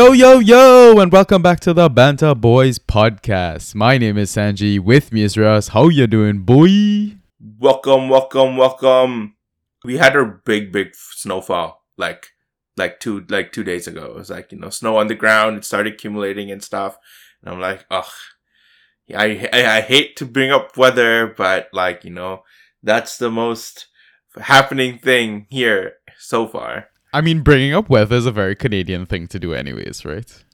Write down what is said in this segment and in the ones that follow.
Yo, yo, yo, and welcome back to the Banter Boys podcast. My name is Sanji. With me is Ras. How you doing, boy? Welcome, welcome, welcome. We had our big, big snowfall like like two like two days ago. It was like you know snow on the ground. It started accumulating and stuff. And I'm like, ugh. I, I I hate to bring up weather, but like you know that's the most happening thing here so far. I mean, bringing up weather is a very Canadian thing to do, anyways, right?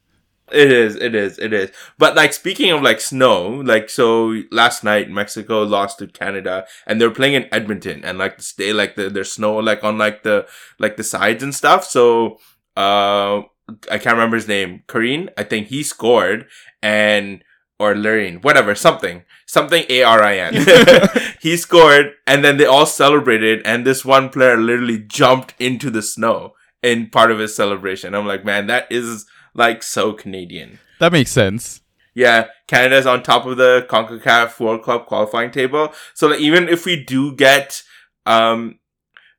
It is, it is, it is. But like speaking of like snow, like so last night Mexico lost to Canada and they're playing in Edmonton and like stay like the, there's snow like on like the like the sides and stuff. So uh I can't remember his name. Kareem, I think he scored and or Lorraine, whatever, something, something A R I N. he scored, and then they all celebrated, and this one player literally jumped into the snow in part of his celebration. I'm like, man, that is like so Canadian. That makes sense. Yeah, Canada's on top of the CONCACAF World Cup qualifying table. So like, even if we do get um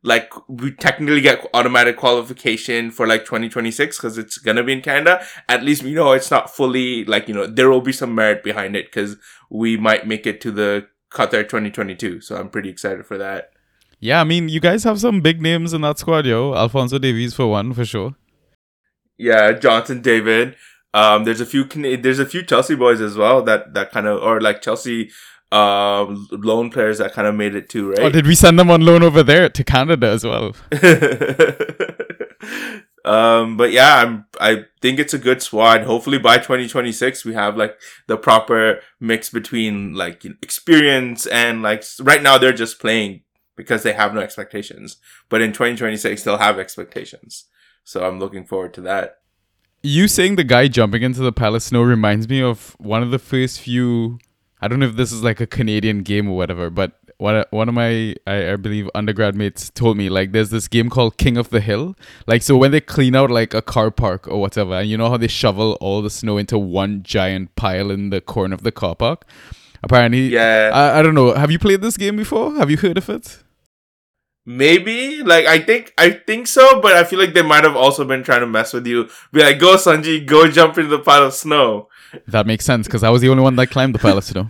like we technically get automatic qualification for like 2026 because it's gonna be in Canada. At least we know it's not fully like you know there will be some merit behind it because we might make it to the Qatar 2022. So I'm pretty excited for that. Yeah, I mean you guys have some big names in that squad, yo. Alfonso Davies for one for sure. Yeah, Jonathan David. Um, there's a few there's a few Chelsea boys as well that that kind of or like Chelsea uh, loan players that kind of made it too, right? Oh, did we send them on loan over there to Canada as well? um, but yeah, I'm I think it's a good squad. Hopefully by 2026 we have like the proper mix between like experience and like right now they're just playing because they have no expectations. But in 2026 they'll have expectations. So I'm looking forward to that. You saying the guy jumping into the palace snow reminds me of one of the first few I don't know if this is like a Canadian game or whatever, but one one of my I, I believe undergrad mates told me like there's this game called King of the Hill. Like so when they clean out like a car park or whatever, and you know how they shovel all the snow into one giant pile in the corner of the car park. Apparently, yeah. I, I don't know. Have you played this game before? Have you heard of it? Maybe like I think I think so, but I feel like they might have also been trying to mess with you. Be like, go Sanji, go jump into the pile of snow. That makes sense because I was the only one that climbed the pile of snow.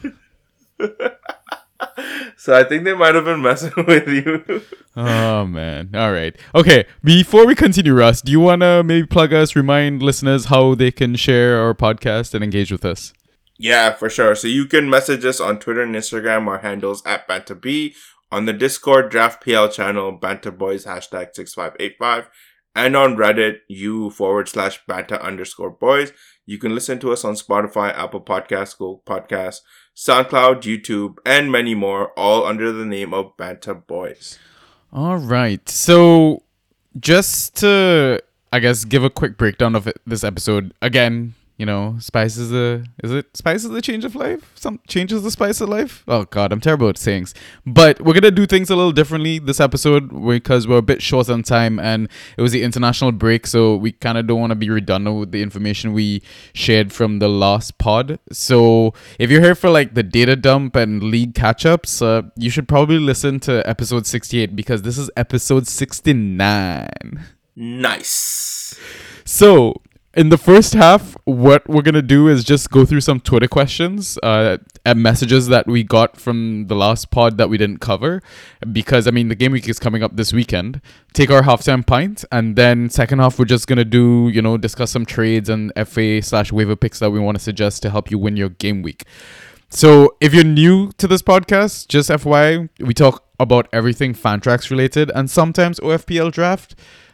so I think they might have been messing with you. oh man. All right. Okay. Before we continue, Russ, do you wanna maybe plug us, remind listeners how they can share our podcast and engage with us? Yeah, for sure. So you can message us on Twitter and Instagram. Our handles at BantaB. On the Discord Draft PL channel, Banta Boys hashtag 6585. And on Reddit, u forward slash Banter underscore boys. You can listen to us on Spotify, Apple Podcasts, Google Podcasts, SoundCloud, YouTube, and many more, all under the name of Banter Boys. All right. So, just to, I guess, give a quick breakdown of this episode. Again, you know, spice is the is it spice is the change of life? Some changes the spice of life. Oh god, I'm terrible at sayings. But we're gonna do things a little differently this episode because we're a bit short on time and it was the international break, so we kind of don't want to be redundant with the information we shared from the last pod. So if you're here for like the data dump and league catch ups, uh, you should probably listen to episode 68 because this is episode 69. Nice. So in the first half, what we're gonna do is just go through some Twitter questions uh, and messages that we got from the last pod that we didn't cover, because I mean the game week is coming up this weekend. Take our halftime pint, and then second half we're just gonna do you know discuss some trades and FA slash waiver picks that we want to suggest to help you win your game week. So if you're new to this podcast, just FYI, we talk about everything Fantrax related and sometimes OFPL draft.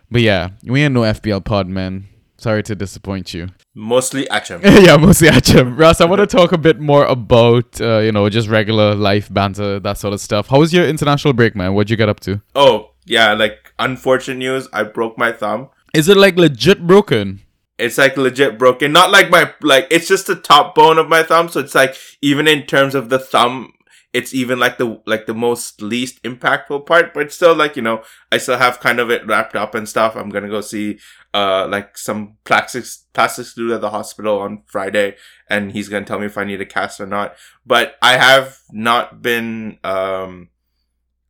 But yeah, we ain't no FPL pod, man. Sorry to disappoint you. Mostly Achim. yeah, mostly Achim. Russ, I want to talk a bit more about, uh, you know, just regular life banter, that sort of stuff. How was your international break, man? What'd you get up to? Oh, yeah, like, unfortunate news. I broke my thumb. Is it, like, legit broken? It's, like, legit broken. Not like my, like, it's just the top bone of my thumb. So it's, like, even in terms of the thumb, it's even like the like the most least impactful part but still like you know i still have kind of it wrapped up and stuff i'm gonna go see uh like some plastics plastics dude at the hospital on friday and he's gonna tell me if i need a cast or not but i have not been um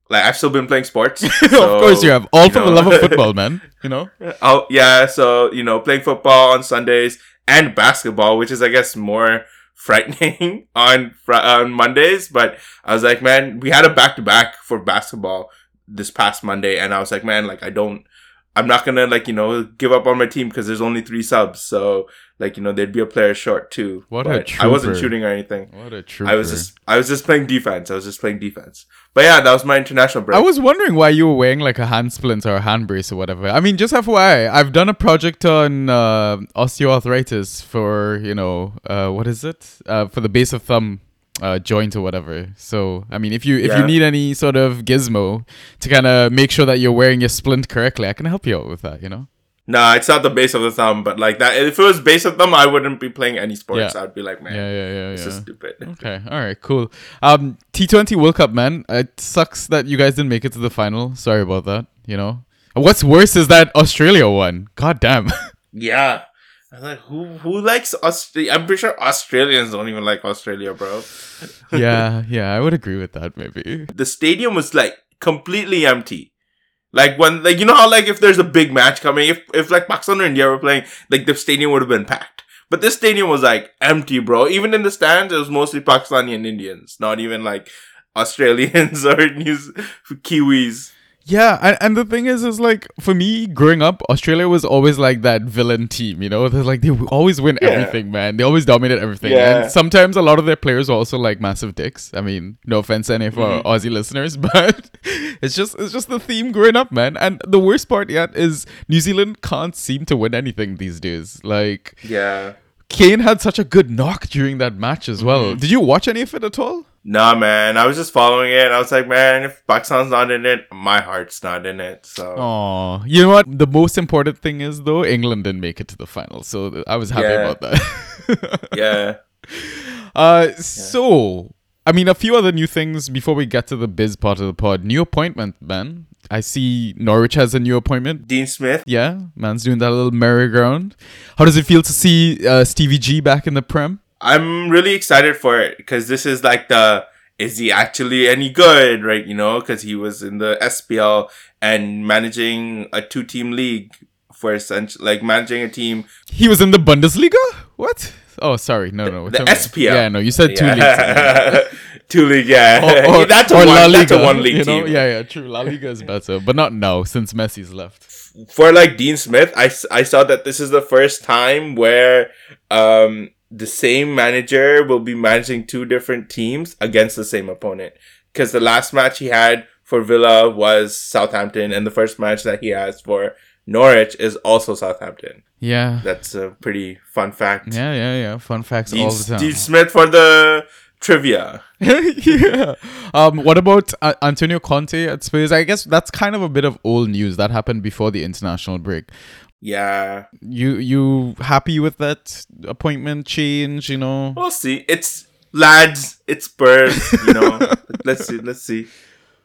like I've still been playing sports. of course you have. All for know. the love of football, man. You know? Oh yeah, so you know, playing football on Sundays and basketball, which is I guess more frightening on fr- on Mondays. But I was like, man, we had a back to back for basketball this past Monday, and I was like, man, like I don't, I'm not gonna like you know give up on my team because there's only three subs, so like you know there'd be a player short too. What a But I wasn't shooting or anything. What a trooper. I was just I was just playing defense. I was just playing defense. But yeah, that was my international break. I was wondering why you were wearing like a hand splint or a hand brace or whatever. I mean, just FYI, I've done a project on uh, osteoarthritis for you know uh, what is it uh, for the base of thumb uh, joint or whatever. So I mean, if you if Yeah. you need any sort of gizmo to kind of make sure that you're wearing your splint correctly, I can help you out with that. You know. Nah, it's not the base of the thumb, but like that. If it was base of thumb, I wouldn't be playing any sports. Yeah. I'd be like, man, Yeah, yeah, yeah, this yeah. is stupid. Okay, all right, cool. Um, T20 World Cup, man. It sucks that you guys didn't make it to the final. Sorry about that. You know, what's worse is that Australia won. God damn. Yeah. I was like, who who likes Australia? I'm pretty sure Australians don't even like Australia, bro. yeah, yeah, I would agree with that. Maybe. The stadium was like completely empty. Like when, like you know how like if there's a big match coming, if if like Pakistan or India were playing, like the stadium would have been packed. But this stadium was like empty, bro. Even in the stands, it was mostly Pakistani and Indians, not even like Australians or News Kiwis. Yeah, and, and the thing is, is like for me growing up, Australia was always like that villain team. You know, they're like they always win Yeah. everything, man. They always dominate everything. Yeah. And sometimes a lot of their players are also like massive dicks. I mean, no offense any for our Mhm. Aussie listeners, but it's just it's just the theme growing up, man. And the worst part yet is New Zealand can't seem to win anything these days. Like Yeah. Kane had such a good knock during that match as well. Mhm. Did you watch any of it at all? Nah, man. I was just following it. I was like, man, if Pakistan's not in it, my heart's not in it. So Oh, you know what? The most important thing is though, England didn't make it to the final, so I was happy Yeah. about that. yeah. uh, so I mean, a few other new things before we get to the biz part of the pod. New appointment, man. I see Norwich has a new appointment. Dean Smith. Yeah, man's doing that little merry-go-round. How does it feel to see uh, Stevie G back in the Prem? I'm really excited for it because this is like the is he actually any good, right? You know, because he was in the SPL and managing a two team league for essentially like managing a team. He was in the Bundesliga. What? Oh, sorry. No, no. the SPL. Yeah, no. You said two leagues. Two league, yeah. Or, or, that's a or one. La Liga, that's a one league you know? team. Yeah, yeah, true. La Liga is better, but not now since Messi's left. for like Dean Smith, I, I saw that this is the first time where um the same manager will be managing two different teams against the same opponent. Because the last match he had for Villa was Southampton, and the first match that he has for Norwich is also Southampton. Yeah. That's a pretty fun fact. Yeah, yeah, yeah. Fun facts Dean, all the time. Dean Smith for the trivia. yeah. Um, what about uh, Antonio Conte at Spurs? I guess that's kind of a bit of old news that happened before the international break. Yeah, You you happy with that appointment change? You know. we'll see. It's lads. It's Spurs. You know. let's see. Let's see.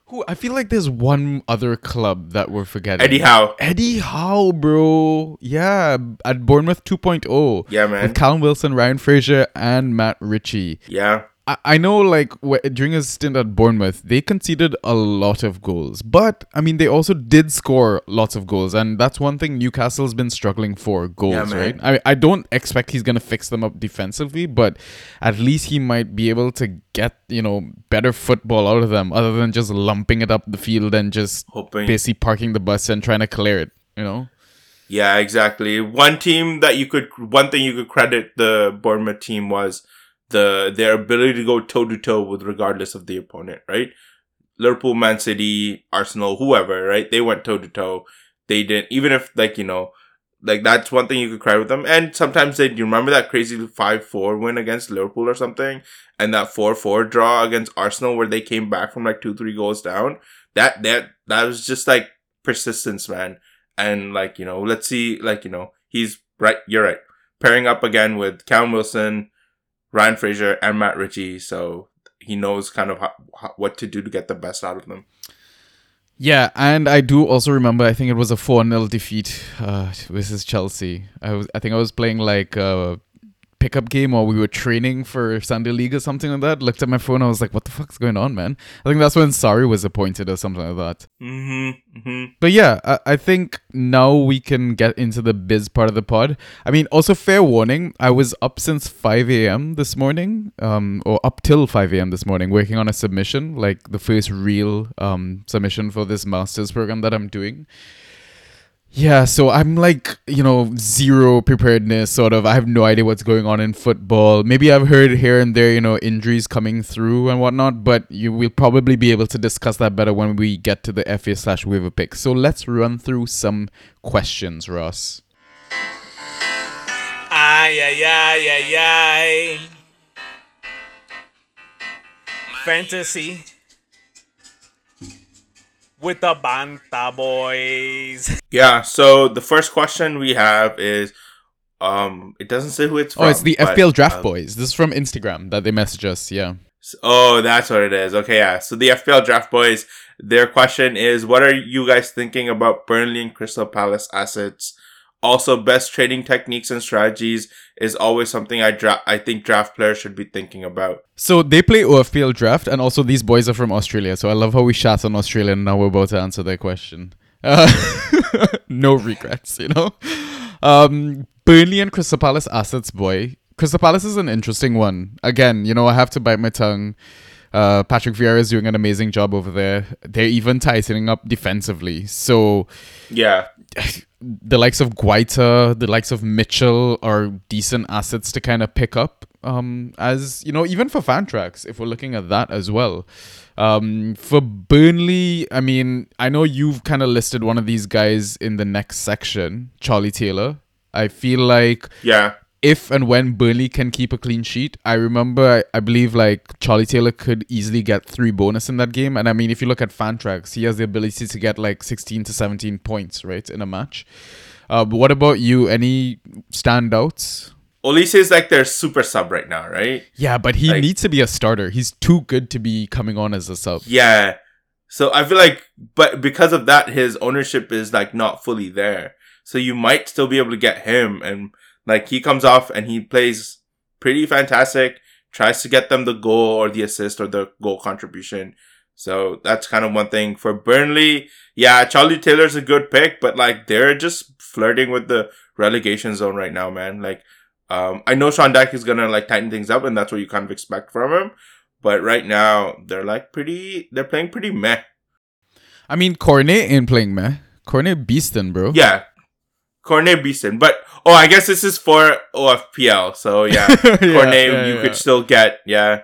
Who I feel like there's one other club that we're forgetting. Eddie Howe. Eddie Howe, bro. Yeah, at Bournemouth 2.0. Yeah, man. With Callum Wilson, Ryan Fraser, and Matt Ritchie. Yeah. I, I know, like, during his stint at Bournemouth, they conceded a lot of goals. But, I mean, they also did score lots of goals. And that's one thing Newcastle's been struggling for goals, man. right? I, I don't expect he's going to fix them up defensively, but at least he might be able to get, you know, better football out of them other than just lumping it up the field and just Hoping. basically parking the bus and trying to clear it, you know? Yeah, exactly. One team that you could, one thing you could credit the Bournemouth team was the their ability to go toe to toe with regardless of the opponent, right? Liverpool, Man City, Arsenal, whoever, right? They went toe to toe. They didn't, even if like you know, like that's one thing you could credit with them. And sometimes they, do you remember that crazy five four win against Liverpool or something, and that four four draw against Arsenal where they came back from like two three goals down. That that that was just like persistence, man. And like you know, let's see, like you know, he's right. You're right. Pairing up again with Callum Wilson, Ryan Fraser, and Matt Ritchie, so he knows kind of how, how, what to do to get the best out of them. Yeah, and I do also remember. I think it was a four 0 defeat uh, versus Chelsea. I was, I think I was playing like uh, pickup game or we were training for Sunday League or something like that. Looked at my phone, I was like, "What the fuck's going on, man?" I think that's when Sarri was appointed or something like that. Mm-hmm. mm-hmm. But yeah, I, I think now we can get into the biz part of the pod. I mean, also fair warning, I was up since five a.m. this morning, um, or up till five a.m. this morning, working on a submission, like the first real um submission for this master's program that I'm doing. Yeah, so I'm like, you know, zero preparedness, sort of. I have no idea what's going on in football. Maybe I've heard here and there, you know, injuries coming through and whatnot, but you will probably be able to discuss that better when we get to the FA slash waiver pick. So let's run through some questions, Ross. Ay, ay, ay, ay, ay. Fantasy with the Banta Boys. Yeah. So the first question we have is, um, it doesn't say who it's from. Oh, it's the but, FPL Draft um, Boys. This is from Instagram that they message us. Yeah. s- Oh, that's what it is. Okay, yeah. So the FPL Draft Boys, their question is, what are you guys thinking about Burnley and Crystal Palace assets? Also, best trading techniques and strategies is always something I dra- I think draft players should be thinking about. So they play OFPL Draft, and also these boys are from Australia. So I love how we shat on Australia, and now we're about to answer their question. Uh, no regrets, you know. Um, Burnley and Crystal Palace assets, boy. Crystal Palace is an interesting one. Again, you know, I have to bite my tongue. Uh, Patrick Vieira is doing an amazing job over there. They're even tightening up defensively. So Yeah. the likes of Guaita, the likes of Mitchell are decent assets to kind of pick up. Um, as you know, even for Fantrax, if we're looking at that as well. Um, for Burnley, I mean, I know you've kind of listed one of these guys in the next section, Charlie Taylor. I feel like Yeah. If and when Burnley can keep a clean sheet, I remember I, I believe like Charlie Taylor could easily get three bonus in that game. And I mean, if you look at Fantrax, he has the ability to get like 16 to 17 points, right, in a match. Uh, but what about you? Any standouts? Olise is like their super sub right now, right? Yeah, but he Like- needs to be a starter. He's too good to be coming on as a sub. Yeah. So I feel like, but because of that, his ownership is like not fully there. So you might still be able to get him. And like he comes off and he plays pretty fantastic, tries to get them the goal or the assist or the goal contribution. So that's kind of one thing for Burnley. Yeah, Charlie Taylor's a good pick, but like they're just flirting with the relegation zone right now, man. Like, um, I know Sean Dyche is gonna like tighten things up, and that's what you kind of expect from him. But right now, they're like pretty. They're playing pretty meh. I mean, Cornet ain't playing, meh. Cornet beastin', bro. Yeah, Cornet Beeson. But oh, I guess this is for OFPL. So yeah, Cornet yeah, you yeah. could still get. Yeah,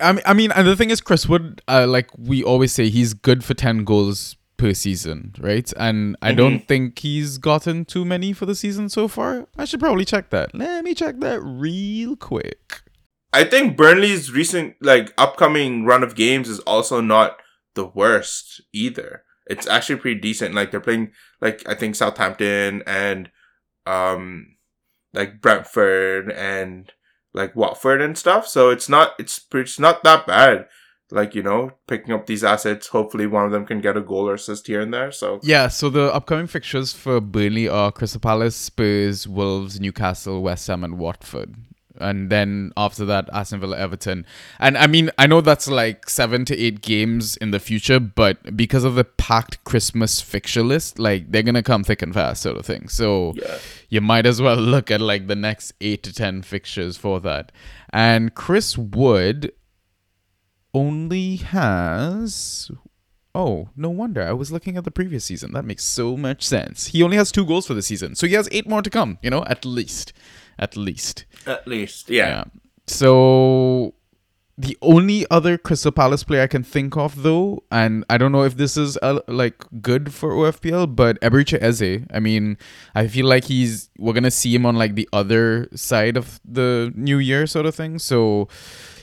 I mean, I mean, and the thing is, Chris Wood, uh, like we always say, he's good for ten goals per season, right? And I don't think he's gotten too many for the season so far. I should probably check that. Let me check that real quick. I think Burnley's recent like upcoming run of games is also not the worst either. It's actually pretty decent. Like they're playing like I think Southampton and um like Brentford and like Watford and stuff. So it's not it's it's not that bad. Like you know, picking up these assets. Hopefully, one of them can get a goal or assist here and there. So Yeah, so the upcoming fixtures for Burnley are Crystal Palace, Spurs, Wolves, Newcastle, West Ham, and Watford. And then after that, Aston Villa, Everton. And I mean, I know that's like seven to eight games in the future, but because of the packed Christmas fixture list, like they're gonna come thick and fast, sort of thing. So yeah, you might as well look at like the next eight to ten fixtures for that. And Chris Wood only has. Oh, no wonder. I was looking at the previous season. That makes so much sense. He only has two goals for the season. So he has eight more to come, you know, at least. At least. at least yeah. So the only other Crystal Palace player I can think of, though, and I don't know if this is uh, like good for OFPL, but Eberechi Eze. I mean, I feel like he's we're gonna see him on like the other side of the new year, sort of thing. So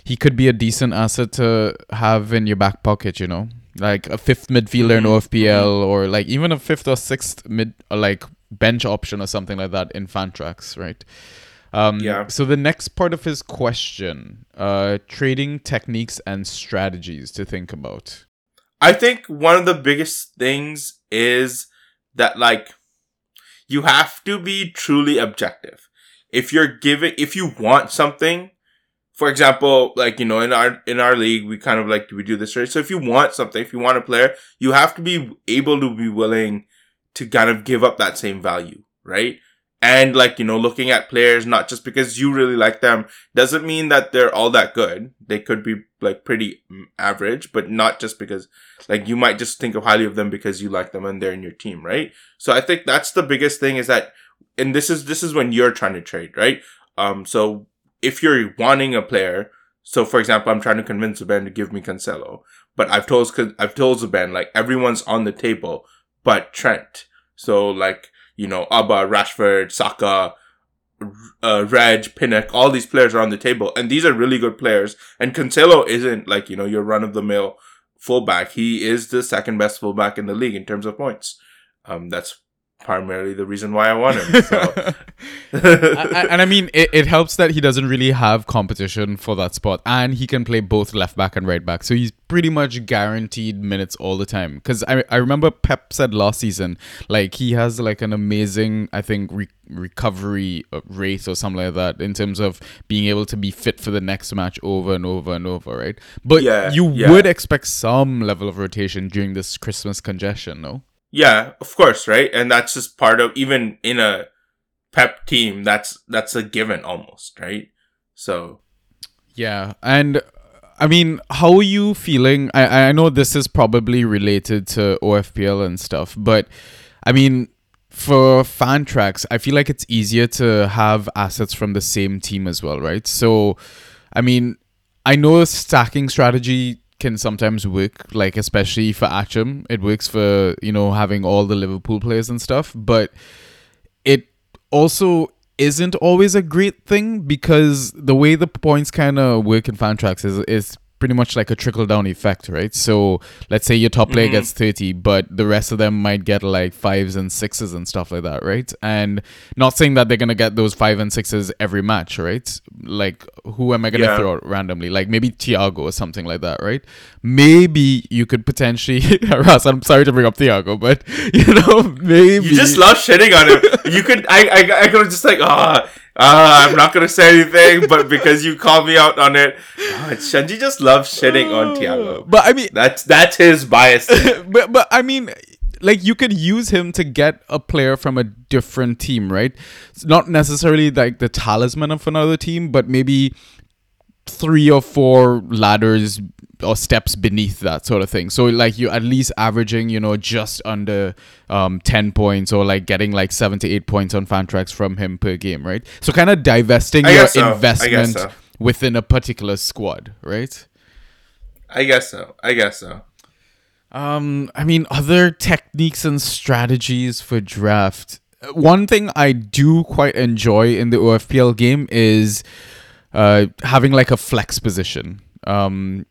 he could be a decent asset to have in your back pocket, you know, like a fifth midfielder in Mhm. OFPL, or like even a fifth or sixth mid, or like bench option or something like that in Fantrax, right? Um, Yeah. So the next part of his question, uh, trading techniques and strategies to think about. I think one of the biggest things is that like you have to be truly objective. if you're giving, if you want something, for example, like, you know, in our, in our league, we kind of like, we do this, right? So if you want something, if you want a player, you have to be able to be willing to kind of give up that same value, right? And like, you know, looking at players, not just because you really like them, doesn't mean that they're all that good. They could be like pretty average, but not just because like you might just think of highly of them because you like them and they're in your team, right? So I think that's the biggest thing is that, and this is, this is when you're trying to trade, right? Um, so if you're wanting a player, so for example, I'm trying to convince Zuben to give me Cancelo, but I've told I've told Zuben like everyone's on the table, but Trent. So like you know Abba, Rashford, Saka, uh, Reg, Pinnock, all these players are on the table, and these are really good players. And Cancelo isn't like you know your run of the mill fullback. He is the second best fullback in the league in terms of points. Um, that's primarily the reason why I want him. So. and, and I mean, it, it helps that he doesn't really have competition for that spot, and he can play both left back and right back. So he's pretty much guaranteed minutes all the time. Because I, I remember Pep said last season, like he has like an amazing, I think, re- recovery uh, rate or something like that in terms of being able to be fit for the next match over and over and over, right? But Yeah, you yeah. would expect some level of rotation during this Christmas congestion, no? Yeah, of course, right? And that's just part of even in a pep team, that's that's a given almost, right? So Yeah, and I mean, how are you feeling? I I know this is probably related to OFPL and stuff, but I mean, for Fantrax, I feel like it's easier to have assets from the same team as well, right? So, I mean, I know stacking strategy can sometimes work, like especially for Achim, it works for you know having all the Liverpool players and stuff, but it also isn't always a great thing because the way the points kind of work in Fantrax is is pretty much like a trickle down effect, right? So let's say your top player Mhm. gets 30, but the rest of them might get like fives and sixes and stuff like that, right? And not saying that they're gonna get those five and sixes every match, right? Like who am I gonna Yeah. throw out randomly? Like maybe Thiago or something like that, right? Maybe you could potentially Ross, I'm sorry to bring up Thiago, but you know, maybe you just love shitting on him. you could I I I could just like ah ah I'm not gonna say anything, but because you called me out on it, oh, Sanji just loves shitting on Thiago. But I mean, That's that's his bias. but but I mean, like you could use him to get a player from a different team, right? It's not necessarily like the talisman of another team, but maybe three or four ladders or steps beneath that sort of thing. So like you're at least averaging, you know, just under um 10 points or like getting like 7 to 8 points on Fantrax from him per game, right? So kind of divesting your so. Investment so. within a particular squad, right? I guess so. I guess so. Um, I mean, other techniques and strategies for draft. One thing I do quite enjoy in the OFPL game is uh, having like a flex position. Um,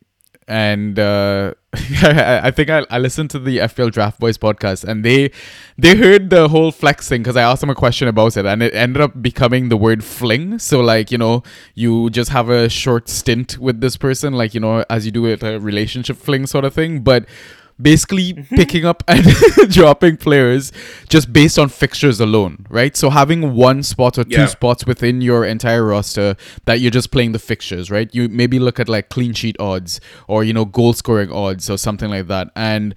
and uh, I think I, I listened to the FPL Draft Boys podcast, and they they heard the whole flex thing because I asked them a question about it, and it ended up becoming the word fling. So like you know, you just have a short stint with this person, like you know, as you do it a relationship fling sort of thing, but basically mm-hmm. picking up and dropping players just based on fixtures alone, right? So having one spot or two Yeah. spots within your entire roster that you're just playing the fixtures, right? You maybe look at like clean sheet odds or you know goal scoring odds or something like that, and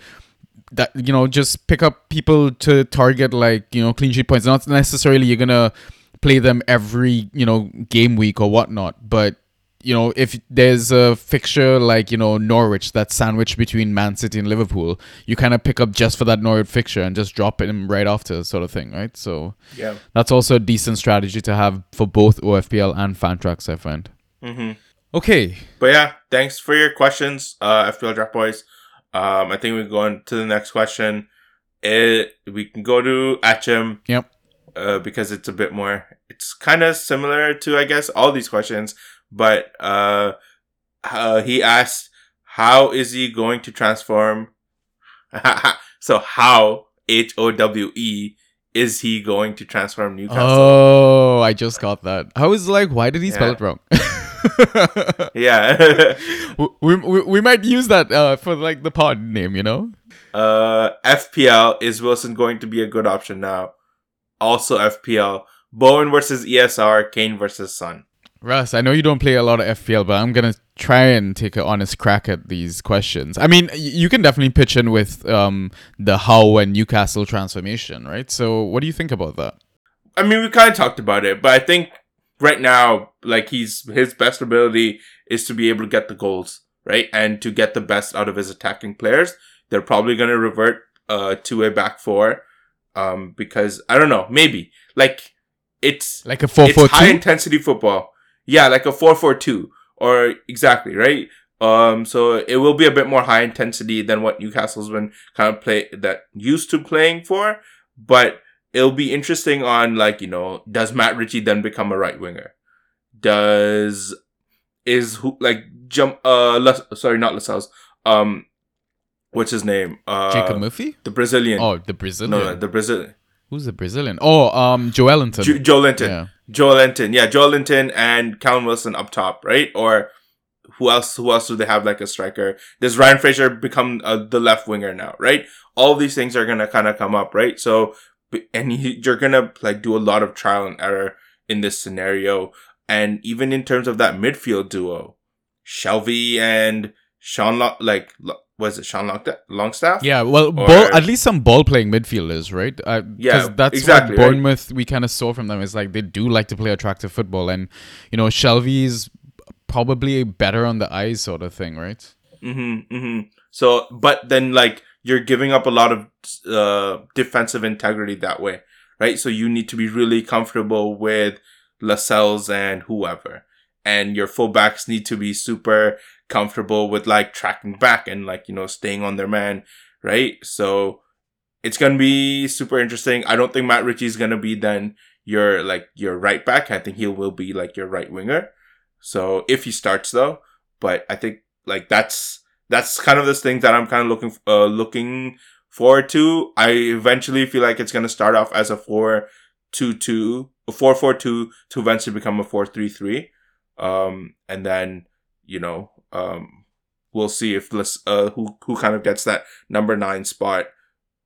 that you know just pick up people to target like you know clean sheet points. Not necessarily you're gonna play them every you know game week or whatnot, but you know, if there's a fixture like, you know, Norwich that's sandwiched between Man City and Liverpool, you kind of pick up just for that Norwich fixture and just drop him right after, sort of thing, right? So Yeah. that's also a decent strategy to have for both OFPL and Fantrax, I find. hmm Okay. But yeah, thanks for your questions, uh, FPL Draft Boys. Um, I think we go on to the next question. It we can go to Achim. Yep. Uh, because it's a bit more. It's kind of similar to I guess all these questions, but uh, uh, he asked, "How is he going to transform?" so how H O W E is he going to transform Newcastle? Oh, I just got that. I was like, why did he spell Yeah. it wrong? Yeah. we, we, we might use that uh, for like the pod name, you know? Uh, FPL is Wilson going to be a good option now? Also FPL, Bowen versus ESR, Kane versus Son. Russ, I know you don't play a lot of FPL, but I'm gonna try and take an honest crack at these questions. I mean, you can definitely pitch in with um, the how and Newcastle transformation, right? So, what do you think about that? I mean, we kind of talked about it, but I think right now, like he's his best ability is to be able to get the goals, right, and to get the best out of his attacking players. They're probably going to revert uh, to a back four, um, because I don't know, maybe like it's Like a four four high intensity football. Yeah, like a four four two or exactly right. Um, so it will be a bit more high intensity than what Newcastle's been kind of play that used to playing for, but it'll be interesting on like you know does Matt Ritchie then become a right winger? Does is who like jump uh sorry not Lascelles um what's his name uh Jacob Murphy? the Brazilian Oh, the Brazilian. no, no the Brazilian Who's the Brazilian? Oh, um, Joelinton. Jo- Joelinton Yeah. Joelinton, yeah, Joelinton and Callum Wilson up top, right? Or who else? Who else do they have like a striker? Does Ryan Fraser become uh, the left winger now, right? All these things are gonna kind of come up, right? So, and you're gonna like do a lot of trial and error in this scenario, and even in terms of that midfield duo, Shelvey and Sean, like, was it Sean Longstaff? Yeah, well, ball, at least some ball playing midfielders, right? Uh, Yeah, that's exactly, what right. Bournemouth we kind of saw from them is like they do like to play attractive football, and you know Shelvey's probably better on the eyes sort of thing, right? Mm-hmm. Mm-hmm. So, but then like you're giving up a lot of uh defensive integrity that way, right? So you need to be really comfortable with Lascelles and whoever, and your fullbacks need to be super comfortable with like tracking back and like you know staying on their man, right? So it's gonna be super interesting. I don't think Matt Ritchie's gonna be then your like your right back. I think he will be like your right winger. So if he starts though, but I think like that's that's kind of this thing that I'm kind of looking uh looking forward to. I eventually feel like it's gonna start off as a four two two a four four two to eventually become a four three three. Um and then, you know, um we'll see if this uh who who kind of gets that number nine spot.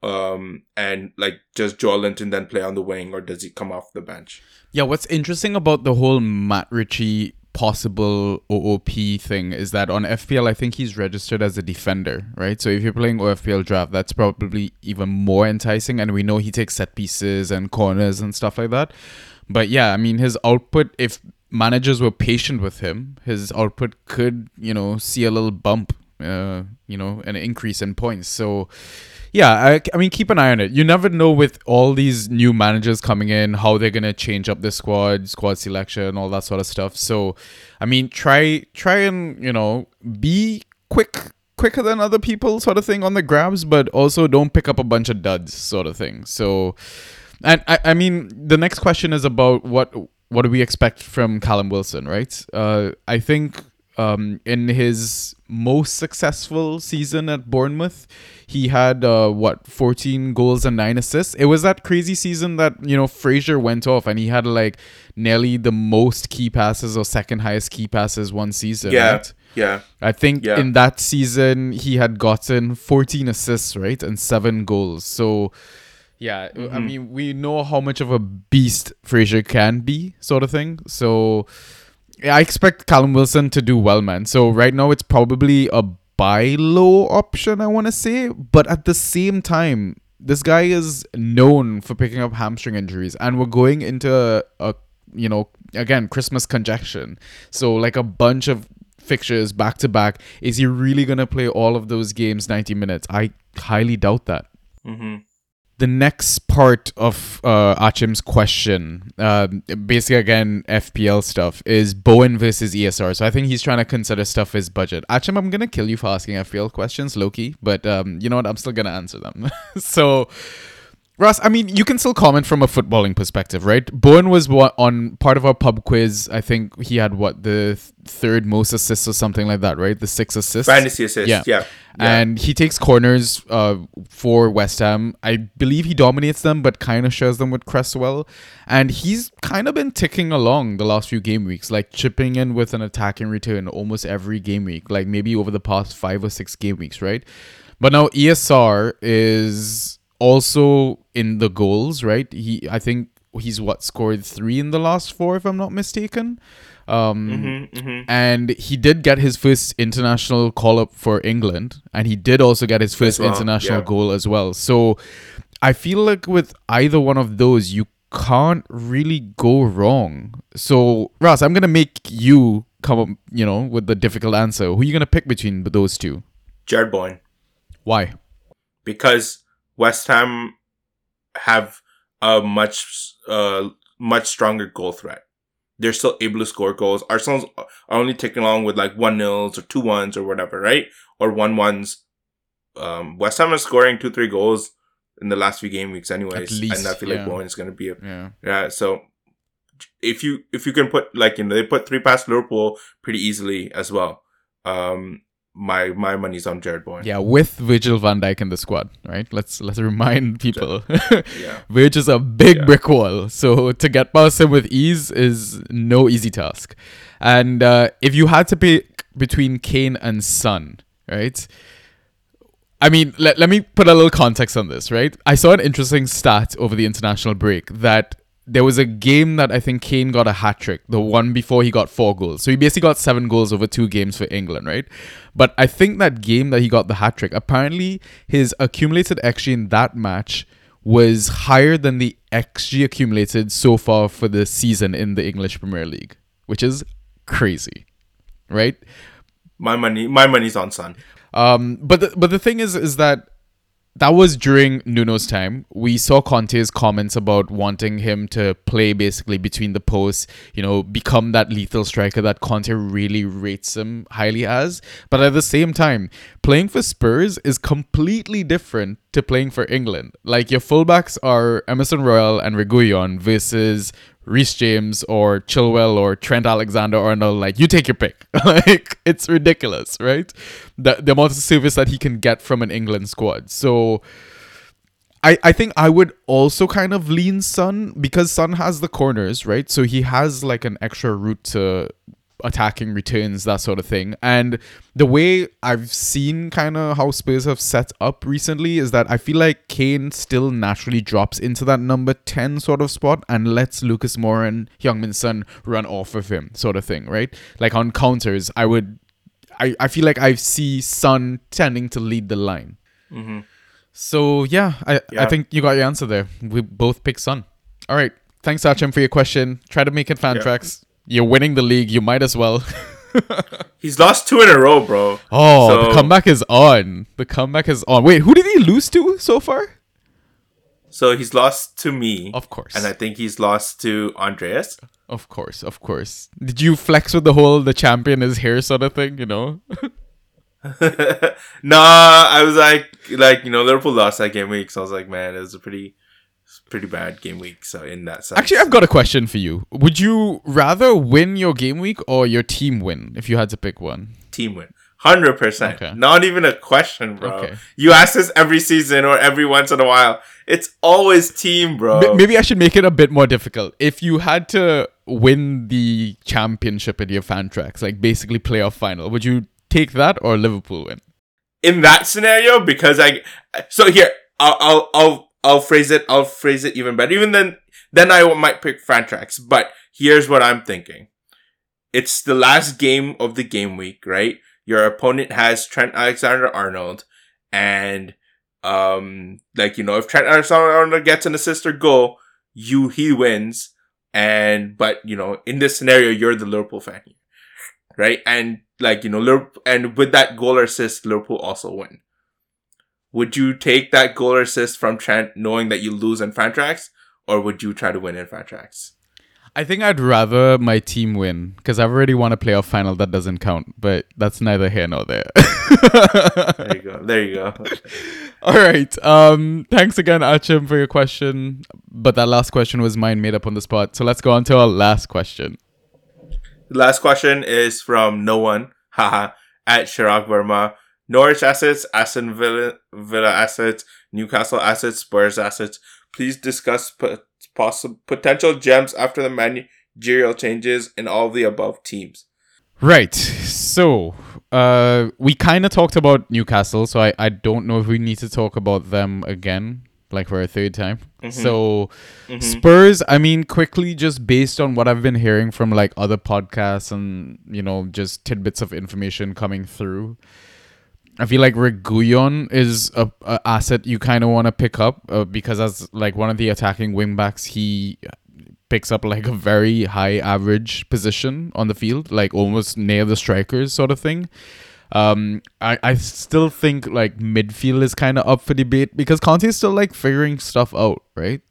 Um and like does Joelinton then play on the wing or does he come off the bench? Yeah, what's interesting about the whole Matt Ritchie possible OOP thing is that on FPL, I think he's registered as a defender, right? So if you're playing OFPL draft, that's probably even more enticing. And we know he takes set pieces and corners and stuff like that. But yeah, I mean, his output, if managers were patient with him, his output could, you know, see a little bump, uh, you know, an increase in points. So yeah, I, I mean, keep an eye on it. You never know with all these new managers coming in how they're gonna change up the squad, squad selection, all that sort of stuff. So, I mean, try try and you know be quick, quicker than other people, sort of thing on the grabs, but also don't pick up a bunch of duds, sort of thing. So, and I, I mean, the next question is about what what do we expect from Callum Wilson, right? Uh, I think um, in his most successful season at Bournemouth, he had uh, what 14 goals and nine assists. It was that crazy season that you know Fraser went off and he had like nearly the most key passes or second highest key passes one season. Yeah. right? Yeah. I think Yeah. in that season he had gotten 14 assists, right, and seven goals. So, yeah, I Mm-hmm. mean, we know how much of a beast Fraser can be, sort of thing. So, yeah, I expect Callum Wilson to do well, man. So right now it's probably a buy low option, I want to say, but at the same time, this guy is known for picking up hamstring injuries, and we're going into a, a you know again Christmas congestion. So like a bunch of fixtures back to back. Is he really gonna play all of those games ninety minutes? I highly doubt that Mm-hmm. The next part of uh, Achim's question, um, basically again FPL stuff, is Bowen versus ESR. So I think he's trying to consider stuff his budget. Achim, I'm gonna kill you for asking FPL questions, Loki, but um, you know what? I'm still gonna answer them. so. Ross, I mean, you can still comment from a footballing perspective, right? Bowen was what, on part of our pub quiz. I think he had what the th- third most assists or something like that, right? The six assists. Fantasy assist. Yeah. Yeah. yeah. And he takes corners uh, for West Ham. I believe he dominates them, but kind of shares them with Cresswell. And he's kind of been ticking along the last few game weeks, like chipping in with an attacking return almost every game week, like maybe over the past five or six game weeks, right? But now ESR is also in the goals, right? He, I think he's what scored three in the last four, if I'm not mistaken. Um, Mm-hmm, mm-hmm. and he did get his first international call up for England, and he did also get his first well, international yeah. goal as well. So I feel like with either one of those, you can't really go wrong. So Ross, I'm gonna make you come up, you know, with the difficult answer. Who are you gonna pick between those two? Jarrod Bowen. Why? because West Ham have a much uh much stronger goal threat. They're still able to score goals. Arsenal's are only taking along with like one nils or two ones or whatever, right? Or one ones. Um, West Ham is scoring two three goals in the last few game weeks, anyways, least, and I feel yeah. like Bowen is going to be a Yeah. yeah. So if you if you can put like you know they put three past Liverpool pretty easily as well. Um, my my money's on Jarrod Bowen. Yeah, with Virgil van Dijk in the squad, right? Let's let's remind people. Yeah. Virg is a big Yeah. brick wall, so to get past him with ease is no easy task. And uh, if you had to pick between Kane and Son, right? I mean, let, let me put a little context on this, right? I saw an interesting stat over the international break that there was a game that I think Kane got a hat trick, the one before he got four goals. So he basically got seven goals over two games for England, right? But I think that game that he got the hat trick, apparently his accumulated XG in that match was higher than the XG accumulated so far for the season in the English Premier League, which is crazy, right? My money my money's on Son. Um, but the, but the thing is, is that that was during Nuno's time. We saw Conte's comments about wanting him to play basically between the posts, you know, become that lethal striker that Conte really rates him highly as. But at the same time, playing for Spurs is completely different to playing for England. Like your fullbacks are Emerson Royal and Reguilon versus Reece James or Chilwell or Trent Alexander Arnold, like you take your pick. like it's ridiculous, right? The the amount of service that he can get from an England squad. So I, I think I would also kind of lean Son because Son has the corners, right? So he has like an extra route to attacking returns, that sort of thing. And the way I've seen kind of how Spurs have set up recently is that I feel like Kane still naturally drops into that number 10 sort of spot and lets Lucas Moura and Heung-min Son run off of him, sort of thing, right? Like on counters, I would I, I feel like I see Son tending to lead the line. Mm-hmm. So yeah, I, I think you got your answer there. We both pick Son. All right. Thanks, Achim, for your question. Try to make it fan Yeah. tracks. You're winning the league. You might as well. He's lost two in a row, bro. Oh, the comeback is on. The comeback is on. Wait, who did he lose to so far? So he's lost to me. Of course. And I think he's lost to Andreas. Of course, of course. Did you flex with the whole the champion is here sort of thing, you know? nah, I was like, like you know, Liverpool lost that game week, so I was like, man, it was a pretty, pretty bad game week. So in that sense, Actually, I've got a question for you. Would you rather win your game week or your team win if you had to pick one? team win, hundred percent. Okay. Not even a question, bro. Okay. You ask this every season or every once in a while. It's always team, bro. Maybe I should make it a bit more difficult. If you had to win the championship in your Fantrax, like basically playoff final, would you take that or Liverpool win? in that scenario because I so here I'll I'll I'll, I'll phrase it I'll phrase it even better even then then I might pick Fantrax but here's what I'm thinking it's the last game of the game week right your opponent has Trent Alexander Arnold and um like you know if Trent Alexander Arnold gets an assist or goal you he wins and but you know in this scenario you're the Liverpool fan right? And like you know, Liverpool, and with that goal or assist, Liverpool also win. Would you take that goal or assist from Trent, knowing that you lose in Fantrax, or would you try to win in Fantrax? I think I'd rather my team win because I've already won a playoff final that doesn't count, but that's neither here nor there. There you go. There you go. All right. Um, thanks again, Achim, for your question. But that last question was mine, made up on the spot. So let's go on to our last question. The last question is from no one, haha, at Chirag Verma. Norwich assets, Aston Villa, Villa assets, Newcastle assets, Spurs assets. Please discuss po- possible potential gems after the managerial changes in all the above teams. Right. So, uh, we kind of talked about Newcastle, so I, I don't know if we need to talk about them again like for a third time. So Spurs, I mean, quickly just based on what I've been hearing from like other podcasts and you know just tidbits of information coming through. I feel like Reguilon is a, a asset you kind of want to pick up uh, because as like one of the attacking wingbacks, he picks up like a very high average position on the field, like almost near the strikers sort of thing. Um, I, I still think like midfield is kind of up for debate because Conte is still like figuring stuff out, right?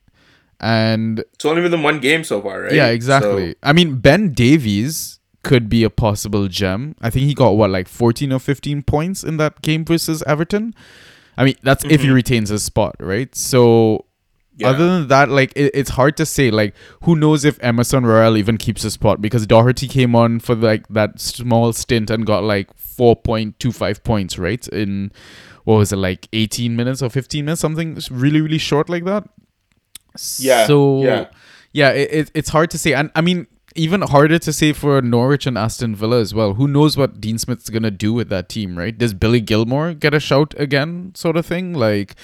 And It's only been one game so far, right? yeah, exactly. So, I mean, Ben Davies could be a possible gem. I think he got what like 14 or 15 points in that game versus Everton. I mean, that's if he mm-hmm. retains his spot, right? So Yeah. other than that, like it, it's hard to say. Like, who knows if Emerson Royal even keeps his spot because Doherty came on for like that small stint and got like 4.25 points, right? In what was it like 18 minutes or 15 minutes, something really really short like that. Yeah, So yeah. yeah, it, it, it's hard to say, and I mean even harder to say for Norwich and Aston Villa as well. Who knows what Dean Smith's gonna do with that team, right? Does Billy Gilmour get a shout again, sort of thing? Like,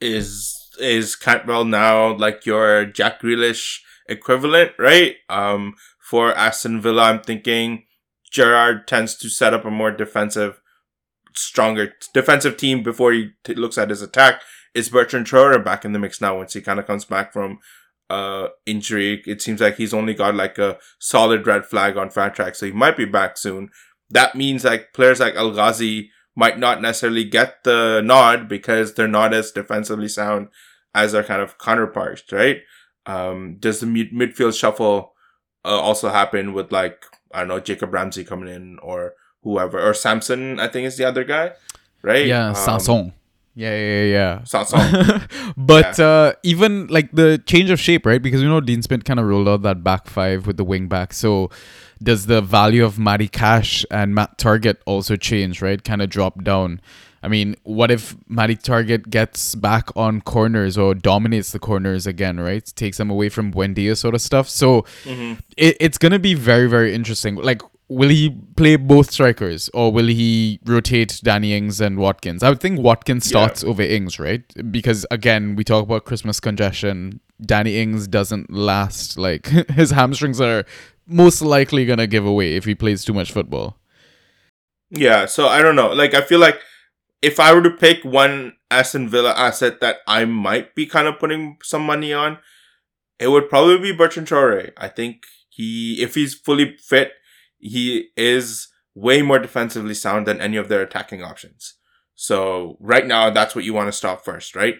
is is Cantwell now like your Jack Grealish equivalent, right? Um, for Aston Villa, I'm thinking Gerrard tends to set up a more defensive, stronger defensive team before he t- looks at his attack. Is Bertrand Traore back in the mix now once he kind of comes back from uh injury? It seems like he's only got like a solid red flag on Fantrax, so he might be back soon. That means like players like El Ghazi might not necessarily get the nod because they're not as defensively sound as their kind of counterparts, right? Um, does the mid- midfield shuffle uh, also happen with like I don't know Jacob Ramsey coming in or whoever or Samson? I think is the other guy, right? yeah, Um, Sanson. Yeah, yeah, yeah. Sanson. but uh, even like the change of shape, right? Because you know Dean Smith kind of rolled out that back five with the wing back. So does the value of Matty Cash and Matt Targett also change, right? Kind of drop down. I mean, what if Matty Targett gets back on corners or dominates the corners again, right? Takes them away from Buendia sort of stuff. So it, it's gonna be very, very interesting. Like, will he play both strikers or will he rotate Danny Ings and Watkins? I would think Watkins starts over Ings, right? Because again, we talk about Christmas congestion. Danny Ings doesn't last. Like his hamstrings are most likely gonna give away if he plays too much football. Yeah, so I don't know. Like, I feel like if I were to pick one Aston Villa asset that I might be kind of putting some money on, it would probably be Bertrand Traore. I think he, if he's fully fit, he is way more defensively sound than any of their attacking options. So right now, that's what you want to stop first, right?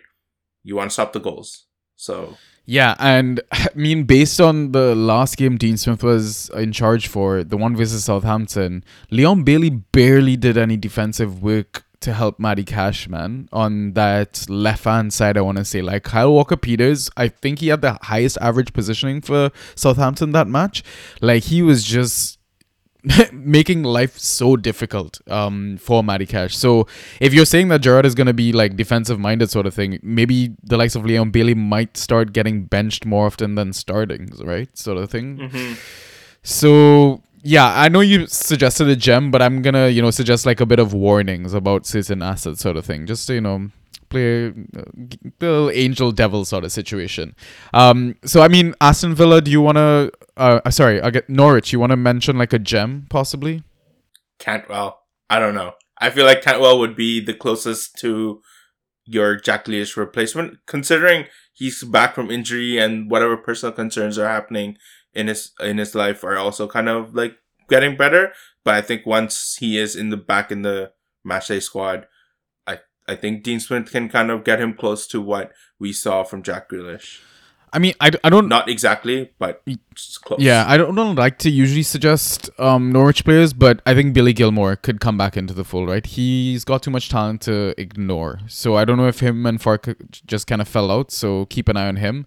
You want to stop the goals. So Yeah, and I mean, based on the last game Dean Smith was in charge for, the one versus Southampton, Leon Bailey barely did any defensive work to help Matty Cash, man, on that left hand side, I want to say. Like Kyle Walker Peters, I think he had the highest average positioning for Southampton that match. Like he was just making life so difficult um for Matty Cash. So if you're saying that Gerrard is gonna be like defensive minded sort of thing, maybe the likes of Leon Bailey might start getting benched more often than starting, right? Sort of thing. So yeah, I know you suggested a gem, but I'm gonna you know suggest like a bit of warnings about certain assets, sort of thing, just to you know play uh, little angel devil sort of situation. Um, so I mean, Aston Villa, do you wanna? Uh, uh, sorry, I get Norwich. You wanna mention like a gem possibly? Cantwell, I don't know. I feel like Cantwell would be the closest to your Jack Grealish replacement, considering he's back from injury and whatever personal concerns are happening in his in his life are also kind of like getting better. But I think once he is in the back in the matchday squad, I I think Dean Smith can kind of get him close to what we saw from Jack Grealish. I mean, I, I don't Not exactly, but close. Yeah, I don't, don't like to usually suggest um, Norwich players, but I think Billy Gilmour could come back into the fold, right? He's got too much talent to ignore. So I don't know if him and Farke just kind of fell out, so keep an eye on him.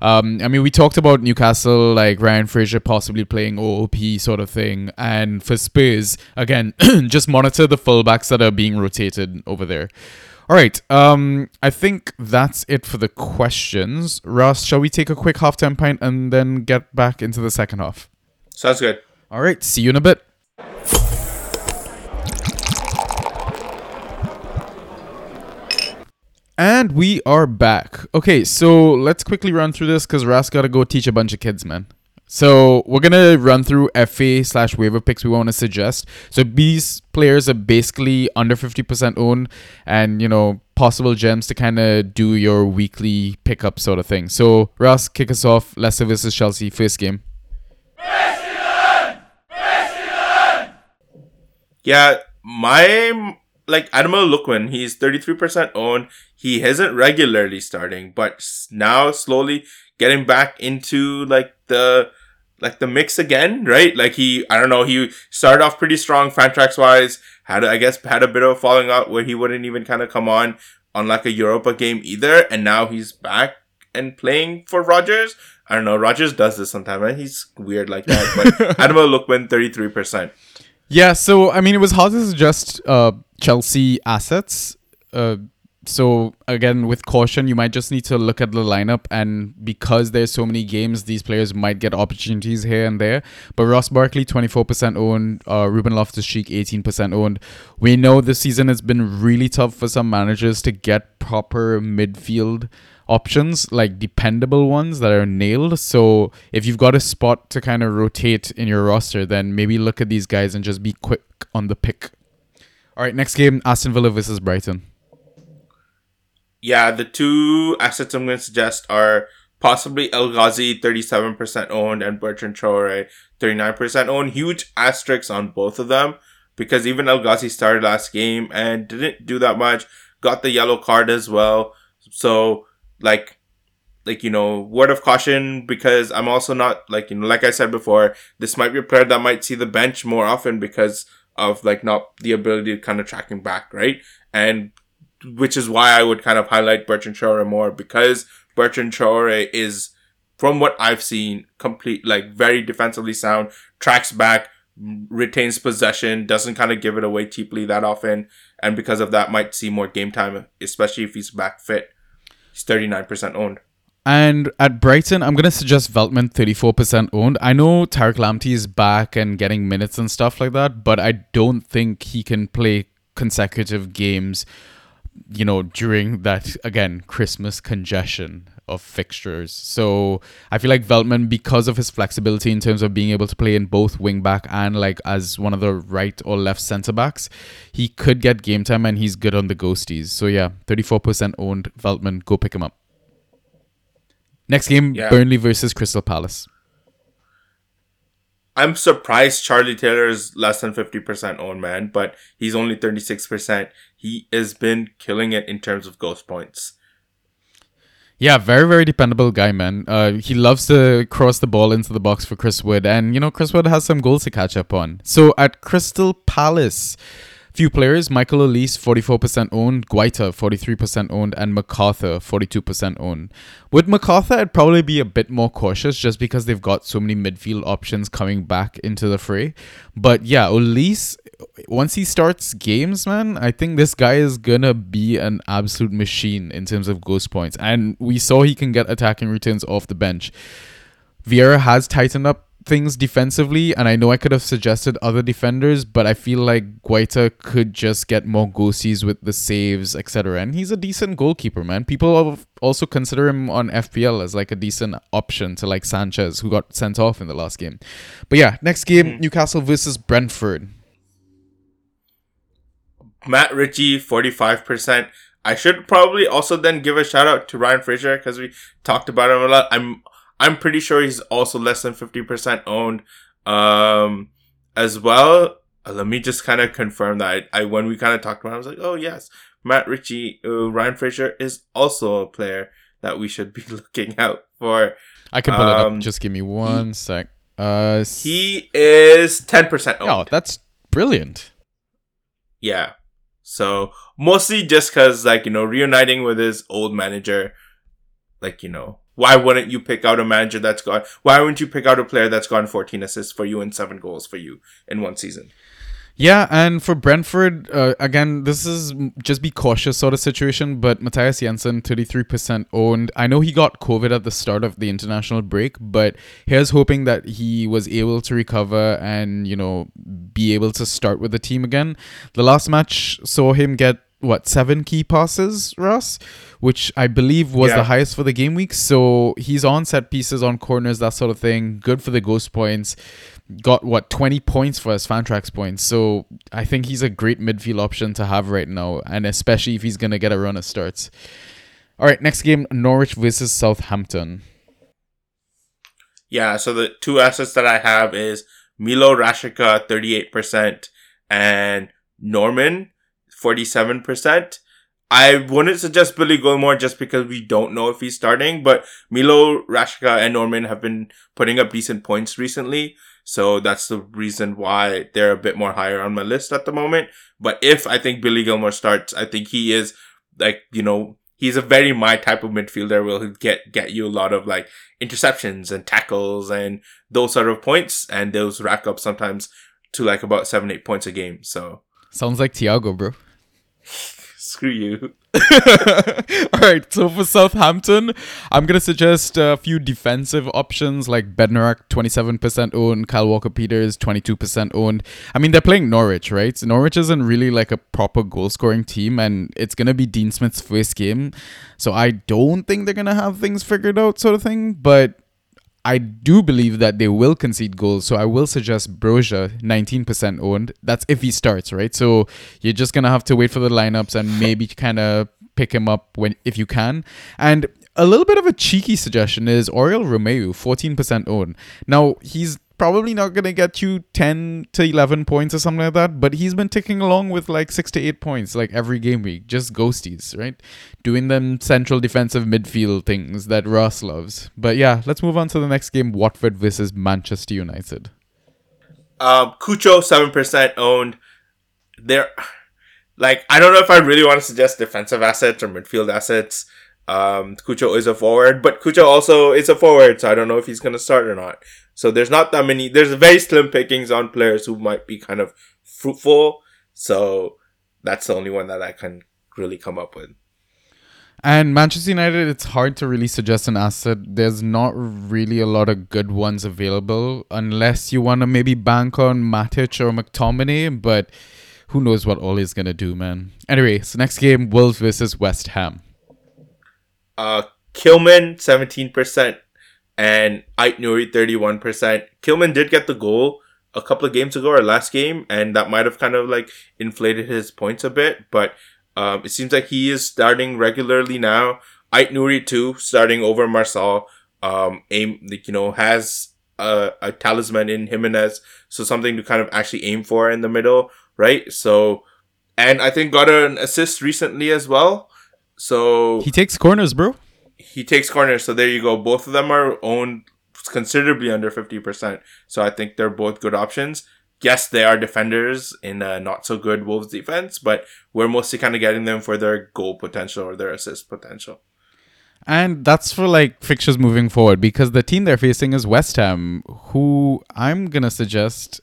Um, I mean, we talked about Newcastle, like Ryan Fraser possibly playing OOP sort of thing. And for Spurs, again, just monitor the fullbacks that are being rotated over there. All right. Um, I think that's it for the questions. Ross, shall we take a quick halftime pint and then get back into the second half? Sounds good. All right. See you in a bit. And we are back. Okay, so let's quickly run through this because Ras got to go teach a bunch of kids, man. So we're gonna run through FA slash waiver picks we want to suggest. So these players are basically under fifty percent owned, and you know possible gems to kind of do your weekly pickup sort of thing. So Ras, kick us off. Leicester versus Chelsea, first game. Yeah, my like Adama Lookman, he's 33% owned. He isn't regularly starting, but now slowly getting back into like the like the mix again, right? Like he I don't know, he started off pretty strong Fantrax wise, had I guess had a bit of a falling out where he wouldn't even kind of come on on like a Europa game either, and now he's back and playing for Rodgers. I don't know, Rodgers does this sometimes, right? He's weird like that, but Adama Lookman 33%. Yeah, so I mean, it was hard to suggest uh, Chelsea assets. Uh, so again, with caution, you might just need to look at the lineup, and because there's so many games, these players might get opportunities here and there. But Ross Barkley, 24% owned. Uh, Ruben Loftus-Cheek, 18% owned. We know this season has been really tough for some managers to get proper midfield options, like dependable ones that are nailed. So if you've got a spot to kind of rotate in your roster, then maybe look at these guys and just be quick on the pick. All right, next game Aston Villa versus Brighton. Yeah, the two assets I'm going to suggest are possibly El Ghazi, 37% owned, and Bertrand Traore, 39% owned. Huge asterisks on both of them because even El Ghazi started last game and didn't do that much. Got the yellow card as well. So, like, like, you know, word of caution because I'm also not, like, you know, like I said before, this might be a player that might see the bench more often because of, like, not the ability to kind of tracking back, right? And which is why I would kind of highlight Bertrand Traore more because Bertrand Traore is, from what I've seen, complete like very defensively sound, tracks back, retains possession, doesn't kind of give it away cheaply that often, and because of that, might see more game time, especially if he's back fit. He's thirty nine percent owned. And at Brighton, I'm gonna suggest Veltman 34% owned. I know Tarek Lamptey is back and getting minutes and stuff like that, but I don't think he can play consecutive games you know, during that again Christmas congestion of fixtures. So I feel like Veltman, because of his flexibility in terms of being able to play in both wing back and like as one of the right or left centre backs, he could get game time and he's good on the ghosties. So yeah, thirty four percent owned Veltman. Go pick him up. Next game, Yeah. Burnley versus Crystal Palace. I'm surprised Charlie Taylor is less than 50% owned, man, but he's only 36%. He has been killing it in terms of ghost points. Yeah, very, very dependable guy, man. Uh, he loves to cross the ball into the box for Chris Wood, and you know Chris Wood has some goals to catch up on. So at Crystal Palace, few players: Michael Olise, forty-four percent owned, Guaita, forty-three percent owned, and McArthur, forty-two percent owned. With McArthur, I'd probably be a bit more cautious just because they've got so many midfield options coming back into the fray. But yeah, Olise, once he starts games, man, I think this guy is gonna be an absolute machine in terms of ghost points. And we saw he can get attacking returns off the bench. Vieira has tightened up things defensively, and I know I could have suggested other defenders, but I feel like Guaita could just get more ghosties with the saves, etc. And he's a decent goalkeeper, man. People also consider him on FPL as like a decent option to like Sanchez, who got sent off in the last game. But yeah, next game, hmm. Newcastle versus Brentford. Matt Ritchie, 45%. I should probably also then give a shout out to Ryan Fraser because we talked about him a lot. I'm I'm pretty sure he's also less than 50% owned um as well. Uh, let me just kind of confirm that. I, I when we kind of talked about it, I was like, "Oh yes, Matt Ritchie, uh, Ryan Fraser is also a player that we should be looking out for." I can pull it Um, up. Just give me one sec. Uh, He is 10% owned. oh, that's brilliant. Yeah. So mostly just because, like, you know, reuniting with his old manager, like, you know, why wouldn't you pick out a manager that's gone? why wouldn't you pick out a player that's gone 14 assists for you and seven goals for you in one season? Yeah, and for Brentford, uh, again, this is just be cautious sort of situation. But Mathias Jensen, thirty three percent owned. I know he got COVID at the start of the international break, but here's hoping that he was able to recover and you know be able to start with the team again. The last match saw him get what seven key passes, Ross, which I believe was Yeah. the highest for the game week. So he's on set pieces, on corners, that sort of thing. Good for the ghost points. Got what twenty points for his Fantrax points. So I think he's a great midfield option to have right now, and especially if he's gonna get a run of starts. All right, next game: Norwich versus Southampton. Yeah, so the two assets that I have is Milo Rashica, 38%, and Normann, 47%. I wouldn't suggest Billy Gilmour just because we don't know if he's starting, but Milo Rashica and Normann have been putting up decent points recently. So that's the reason why they're a bit more higher on my list at the moment. But if I think Billy Gilmour starts, I think he is like, you know, he's a very my type of midfielder will get, get you a lot of like interceptions and tackles and those sort of points. And those rack up sometimes to like about seven, eight points a game. So Sounds like Thiago bro. screw you. All right, so for Southampton, I'm gonna suggest a few defensive options like Bednarek, 27% owned, Kyle Walker Peters, 22% owned. I mean, they're playing Norwich, right? So Norwich isn't really like a proper goal scoring team, and it's gonna be Dean Smith's first game, so I don't think they're gonna have things figured out, sort of thing. But I do believe that they will concede goals, so I will suggest Broja, 19% owned. That's if he starts, right? So you're just gonna have to wait for the lineups and maybe kind of pick him up when if you can. And a little bit of a cheeky suggestion is Oriol Romeu, 14% owned. Now he's probably not gonna get you 10 to 11 points or something like that, but he's been ticking along with like six to eight points like every game week, just ghosties, right? Doing them central defensive midfield things that Ross loves. But yeah, let's move on to the next game: Watford versus Manchester United. Um, Cucho, 7% owned. They're like, I don't know if I really want to suggest defensive assets or midfield assets. Um, Cucho is a forward, but Cucho also is a forward, so I don't know if he's going to start or not. So there's not that many, there's very slim pickings on players who might be kind of fruitful. So that's the only one that I can really come up with. And Manchester United, it's hard to really suggest an asset. There's not really a lot of good ones available unless you want to maybe bank on Matic or McTominay, but who knows what Ole's going to do, man. Anyway, so next game Wolves versus West Ham. Uh, Kilman, 17%, and Ait Nouri, 31%. Kilman did get the goal a couple of games ago or last game, and that might have kind of like inflated his points a bit, but um, it seems like he is starting regularly now. Ait Nouri, too, starting over Marcel. Um, aim, like, you know, has a, a talisman in Jimenez, so something to kind of actually aim for in the middle, right? So, and I think got an assist recently as well. So He takes corners, bro. he takes corners. So there you go. Both of them are owned considerably under 50%. So I think they're both good options. Yes, they are defenders in a not so good Wolves defense, but we're mostly kind of getting them for their goal potential or their assist potential. And that's for like fixtures moving forward because the team they're facing is West Ham, who I'm going to suggest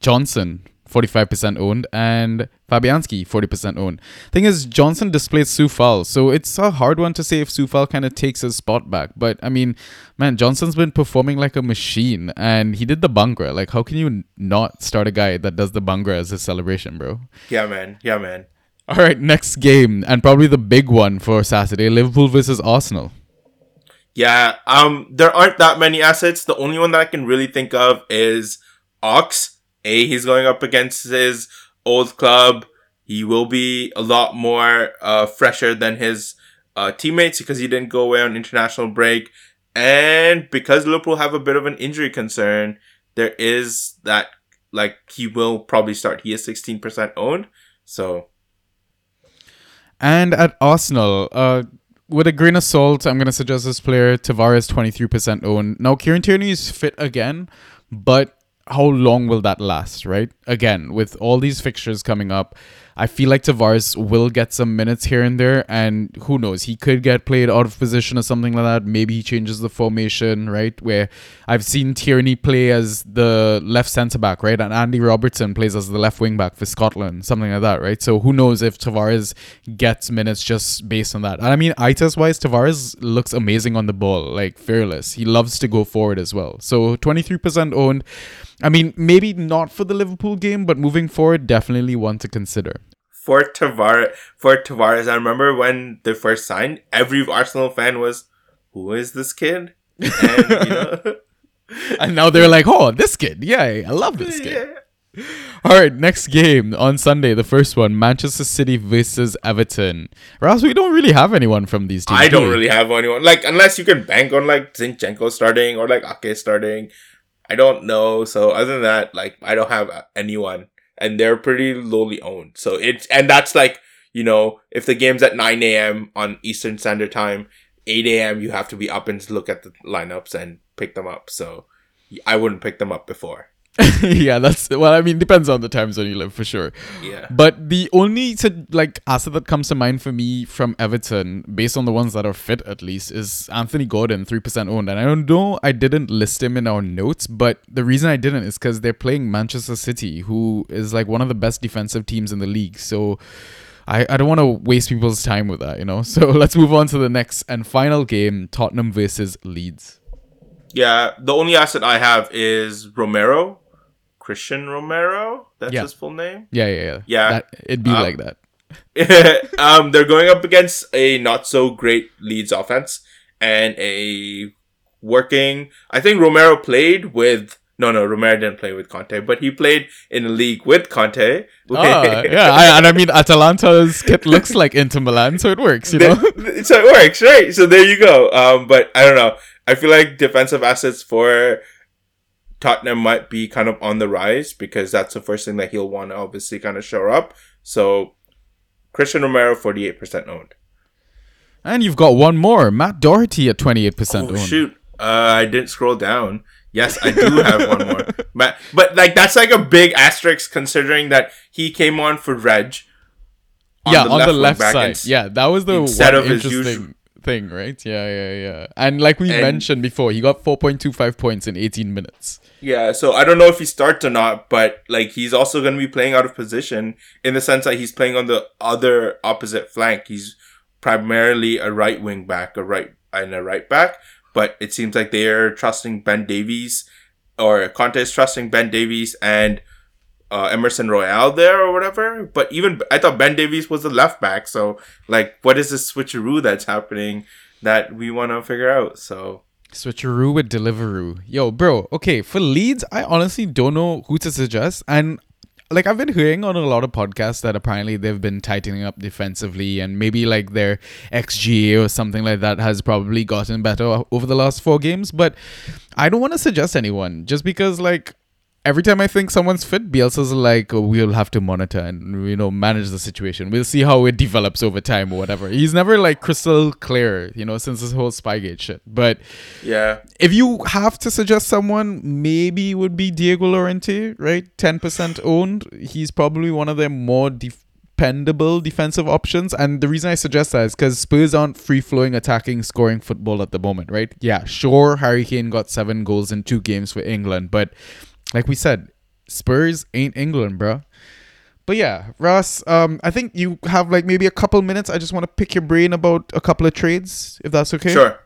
Johnson, 45% owned, and Fabianski, 40% owned. Thing is, Johnson displays Coufal, so it's a hard one to say if Coufal kind of takes his spot back. But I mean, man, Johnson's been performing like a machine, and he did the Bhangra. Like, how can you not start a guy that does the Bhangra as his celebration, bro? Yeah, man. Yeah, man. All right, next game, and probably the big one for Saturday Liverpool versus Arsenal. Yeah, um, there aren't that many assets. The only one that I can really think of is Ox. A, he's going up against his old club. He will be a lot more uh, fresher than his uh, teammates because he didn't go away on international break. And because Liverpool have a bit of an injury concern, there is that, like, he will probably start. He is 16% owned. So, And at Arsenal, uh, with a grain of salt, I'm going to suggest this player, Tavares, 23% owned. Now, Kieran Tierney is fit again, but how long will that last, right? Again, with all these fixtures coming up, I feel like Tavares will get some minutes here and there, and who knows, he could get played out of position or something like that. Maybe he changes the formation, right? Where I've seen Tierney play as the left centre back, right? And Andy Robertson plays as the left wing back for Scotland, something like that, right? So who knows if Tavares gets minutes just based on that. And I mean, ITES wise, Tavares looks amazing on the ball, like fearless. He loves to go forward as well. So 23% owned. I mean, maybe not for the Liverpool game, but moving forward, definitely one to consider. For Tavares, for Tavares, I remember when they first signed, every Arsenal fan was, "Who is this kid?" And, you know, And now they're like, oh, this kid. Yay. I love this kid. yeah. All right, next game on Sunday, the first one, Manchester City versus Everton. Ross, we don't really have anyone from these teams. I do don't we? really have anyone like unless you can bank on like Zinchenko starting or like Ake starting. I don't know. So other than that, like I don't have anyone, and they're pretty lowly owned. So it's and that's like you know if the game's at nine a.m. on Eastern Standard Time, eight a.m. you have to be up and look at the lineups and pick them up. So I wouldn't pick them up before. yeah, that's well. I mean, depends on the time zone you live for sure. Yeah. But the only like asset that comes to mind for me from Everton, based on the ones that are fit at least, is Anthony Gordon, three percent owned. And I don't know, I didn't list him in our notes, but the reason I didn't is because they're playing Manchester City, who is like one of the best defensive teams in the league. So. I, I don't want to waste people's time with that, you know? So let's move on to the next and final game Tottenham versus Leeds. Yeah, the only asset I have is Romero, Christian Romero. That's Yeah. his full name. Yeah, yeah, yeah. Yeah. That, it'd be Uh, like that. um, they're going up against a not so great Leeds offense and a working. I think Romero played with. No, no, Romero didn't play with Conte, but he played in a league with Conte. Ah, yeah, I, and I mean Atalanta's kit looks like Inter Milan, so it works, you know. So it works, right? So there you go. Um, but I don't know. I feel like defensive assets for Tottenham might be kind of on the rise because that's the first thing that he'll want to obviously kind of show up. So Christian Romero, forty eight percent owned. And you've got one more, Matt Doherty at twenty eight percent owned. Oh owned. shoot! Uh, I didn't scroll down. Yes, I do have one more, but but like that's like a big asterisk considering that he came on for Reg. yeah, on the left side. and- yeah, that was the instead one of his usual- thing, right? Yeah, yeah, yeah. And like we And- mentioned before, he got four point two five points in eighteen minutes. Yeah, so I don't know if he starts or not, but like he's also going to be playing out of position in the sense that he's playing on the other opposite flank. He's primarily a right wing back, a right and a right back, but it seems like they're trusting Ben Davies or Conte is trusting Ben Davies and uh, Emerson Royal there or whatever. But even I thought Ben Davies was the left back, so like what is this switcheroo that's happening that we want to figure out? So Switcheroo with Deliveroo. Yo, bro, okay, for Leeds, I honestly don't know who to suggest. And like I've been hearing on a lot of podcasts that apparently they've been tightening up defensively and maybe like their XGA or something like that has probably gotten better over the last four games. But I don't want to suggest anyone just because like every time I think someone's fit, Bielsa's like, oh, we'll have to monitor and you know manage the situation. We'll see how it develops over time or whatever. He's never like crystal clear, you know, since this whole Spygate shit. But yeah, if you have to suggest someone, maybe it would be Diego Llorente, right? 10% owned. He's probably one of their more dependable defensive options. And the reason I suggest that is because Spurs aren't free flowing, attacking, scoring football at the moment, right? Yeah, sure, Harry Kane got seven goals in two games for England. But like we said, Spurs ain't England, bro. But yeah, Ross, um, I think you have like maybe a couple minutes. I just want to pick your brain about a couple of trades, if that's okay. sure.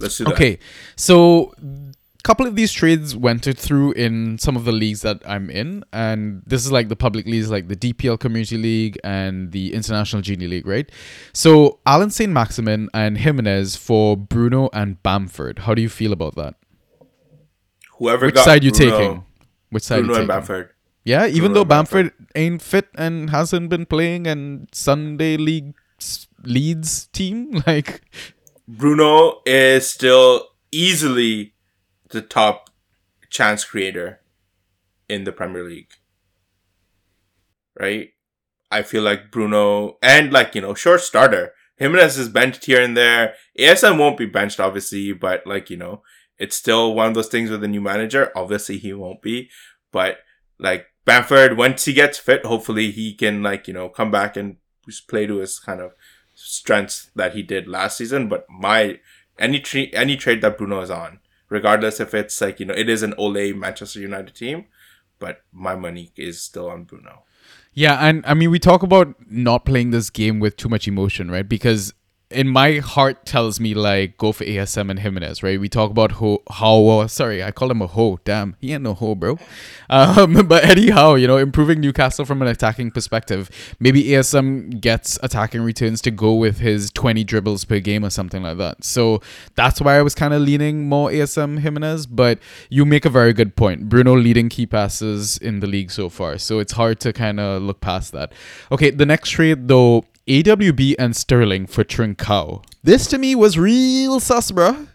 Let's do that. Okay, so a couple of these trades went through in some of the leagues that I'm in, and this is like the public leagues, like the DPL Community League and the International Genie League, right? So Allan Saint Maximin and Jimenez for Bruno and Bamford. How do you feel about that? Whoever Which got side you Bruno, taking? Which side Bruno and? Bamford. Yeah, even Bruno though Bamford. Bamford ain't fit and hasn't been playing, and Sunday League Leeds team, like Bruno is still easily the top chance creator in the Premier League. Right? I feel like Bruno and like, you know, short starter. Jimenez is benched here and there. ASM won't be benched, obviously, but like, you know, it's still one of those things with a new manager. Obviously he won't be. But like Bamford, once he gets fit, hopefully he can like, you know, come back and play to his kind of strengths that he did last season. But my any tra- any trade that Bruno is on, regardless if it's like you know it is an Ole Manchester United team, but my money is still on Bruno. Yeah, and I mean, we talk about not playing this game with too much emotion, right? Because in my heart tells me like go for ASM and Jimenez, right? We talk about ho, how sorry, I call him a ho. Damn, he ain't no ho, bro. Um, but anyhow, you know, improving Newcastle from an attacking perspective. Maybe ASM gets attacking returns to go with his 20 dribbles per game or something like that. So that's why I was kind of leaning more ASM Jimenez. But you make a very good point. Bruno leading key passes in the league so far, so it's hard to kind of look past that. Okay, the next trade though AWB and Sterling for Trincao. This to me was real sus, bro.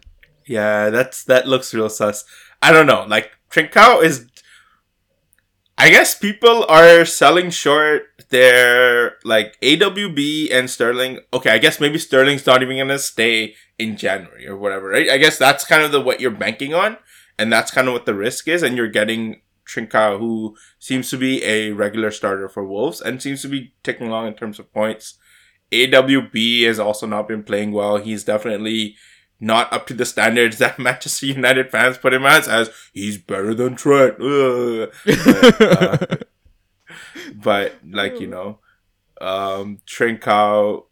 Yeah, that's that looks real sus. I don't know. Like Trincao is I guess people are selling short their like AWB and Sterling. Okay, I guess maybe Sterling's not even gonna stay in January or whatever, right? I guess that's kind of the what you're banking on, and that's kind of what the risk is, and you're getting Trincao, who seems to be a regular starter for Wolves and seems to be ticking along in terms of points. AWB has also not been playing well. He's definitely not up to the standards that Manchester United fans put him as, as he's better than Trent. But, uh, but, like, you know, um, Trincao,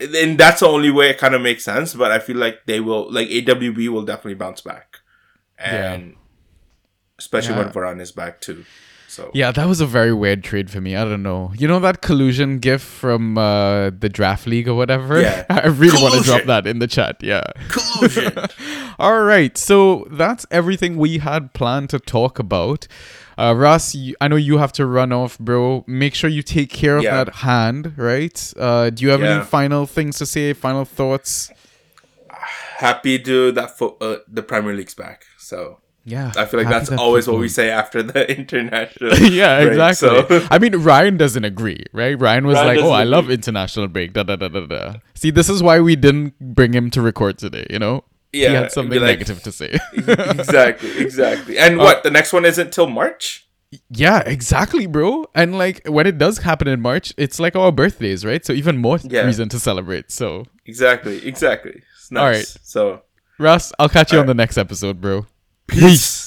and that's the only way it kind of makes sense, but I feel like they will, like, AWB will definitely bounce back. And, Yeah. Especially Yeah. when Varane is back too. So, Yeah, that was a very weird trade for me. I don't know. You know that collusion gif from uh, the draft league or whatever? Yeah. I really want to drop that in the chat. Yeah. collusion. All right. So that's everything we had planned to talk about. Uh, Ross, you, I know you have to run off, bro. Make sure you take care of Yeah. that hand, right? Uh, do you have Yeah. any final things to say? Final thoughts? Happy to that fo- uh, the Premier League's back. So Yeah. I feel like that's that always what we say after the international. yeah, break. exactly. So- I mean, Ryan doesn't agree, right? Ryan was Ryan like, "Oh, doesn't I love international break." Da da da da da. See, this is why we didn't bring him to record today. You know, he Yeah, had something like- negative to say. exactly, exactly. And Uh, what the next one isn't till March? yeah, exactly, bro. And like when it does happen in March, it's like our birthdays, right? So even more Yeah. reason to celebrate. So, Exactly, exactly. It's nice. All right. So Russ, I'll catch you on Alright. the next episode, bro. Peace.